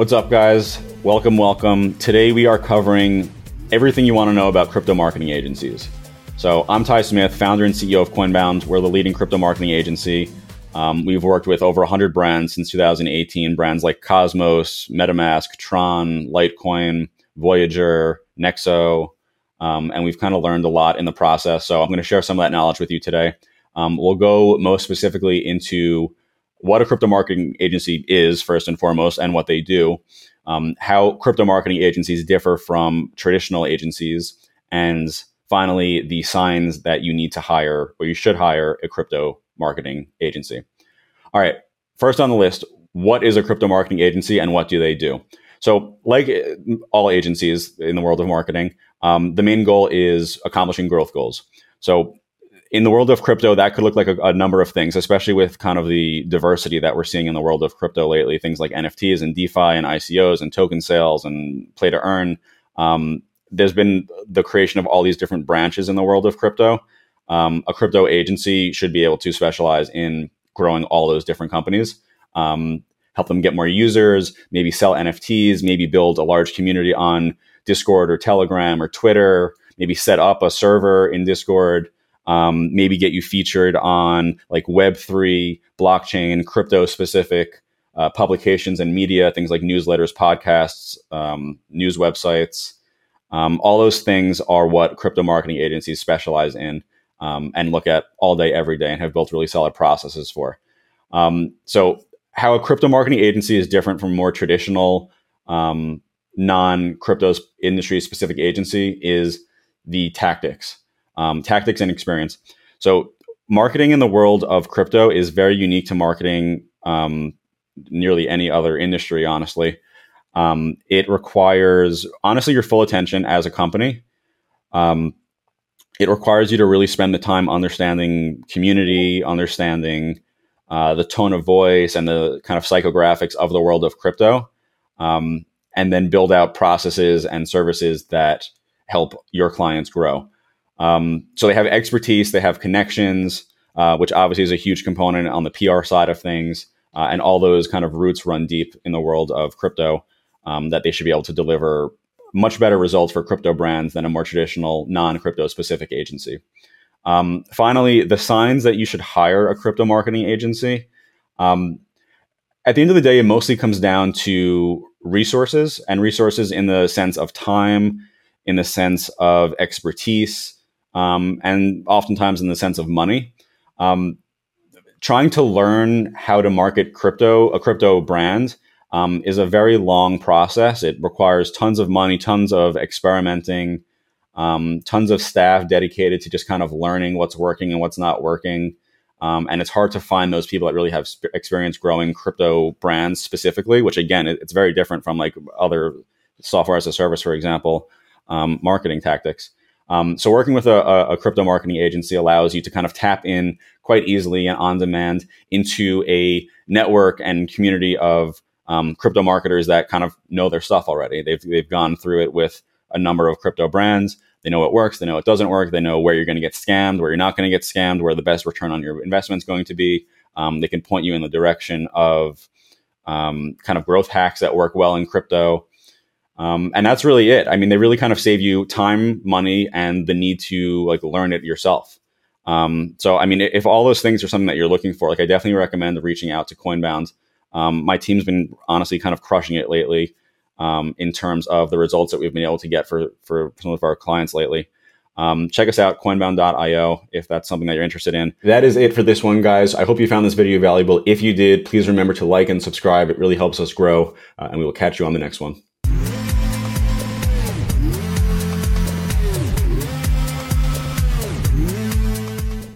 What's up, guys? Welcome, welcome. Today we are covering everything you want to know about crypto marketing agencies. So, I'm Ty Smith, founder and CEO of Coinbound. We're the leading crypto marketing agency. Um, we've worked with over 100 brands since 2018, brands like Cosmos, MetaMask, Tron, Litecoin, Voyager, Nexo, um, and we've kind of learned a lot in the process. So, I'm going to share some of that knowledge with you today. Um, we'll go most specifically into what a crypto marketing agency is first and foremost and what they do um, how crypto marketing agencies differ from traditional agencies and finally the signs that you need to hire or you should hire a crypto marketing agency. All right first on the list what is a crypto marketing agency and what do they do? So like uh, all agencies in the world of marketing um, the main goal is accomplishing growth goals. So in the world of crypto, that could look like a, a, number of things, especially with kind of the diversity that we're seeing in the world of crypto lately. Things like NFTs and DeFi and ICOs and token sales and play to earn. Um, there's been the creation of all these different branches in the world of crypto. Um, a crypto agency should be able to specialize in growing all those different companies, um, help them get more users, maybe sell NFTs, maybe build a large community on Discord or Telegram or Twitter, maybe set up a server in Discord um, maybe get you featured on like Web3, blockchain, crypto specific uh, publications and media, things like newsletters, podcasts, um, news websites. Um, all those things are what crypto marketing agencies specialize in um, and look at all day, every day, and have built really solid processes for. Um, so, how a crypto marketing agency is different from more traditional um, non crypto industry specific agency is the tactics um, tactics and experience. So, marketing in the world of crypto is very unique to marketing um, nearly any other industry, honestly. Um, it requires, honestly, your full attention as a company. Um, it requires you to really spend the time understanding community, understanding uh, the tone of voice and the kind of psychographics of the world of crypto, um, and then build out processes and services that help your clients grow. Um, so they have expertise, they have connections, uh, which obviously is a huge component on the PR side of things. Uh, and all those kind of roots run deep in the world of crypto um, that they should be able to deliver much better results for crypto brands than a more traditional non-crypto specific agency. Um, finally, the signs that you should hire a crypto marketing agency. Um, at the end of the day, it mostly comes down to resources and resources in the sense of time, in the sense of expertise, um, and oftentimes in the sense of money. Um, trying to learn how to market crypto, a crypto brand, um, is a very long process. It requires tons of money, tons of experimenting, um, tons of staff dedicated to just kind of learning what's working and what's not working. Um, and it's hard to find those people that really have sp- experience growing crypto brands specifically, which again, it, it's very different from like other software as a service, for example, um, marketing tactics. Um, so working with a, a, crypto marketing agency allows you to kind of tap in quite easily and on demand into a network and community of um, crypto marketers that kind of know their stuff already. They've, they've gone through it with a number of crypto brands. They know what works. They know what doesn't work. They know where you're going to get scammed, where you're not going to get scammed, where the best return on your investment is going to be. Um, they can point you in the direction of um, kind of growth hacks that work well in crypto. Um, and that's really it. I mean, they really kind of save you time, money, and the need to like learn it yourself. Um, so, I mean, if all those things are something that you're looking for, like I definitely recommend reaching out to Coinbound. Um, my team's been honestly kind of crushing it lately um, in terms of the results that we've been able to get for for some of our clients lately. Um, check us out, coinbound.io, if that's something that you're interested in. That is it for this one, guys. I hope you found this video valuable. If you did, please remember to like and subscribe. It really helps us grow, uh, and we will catch you on the next one.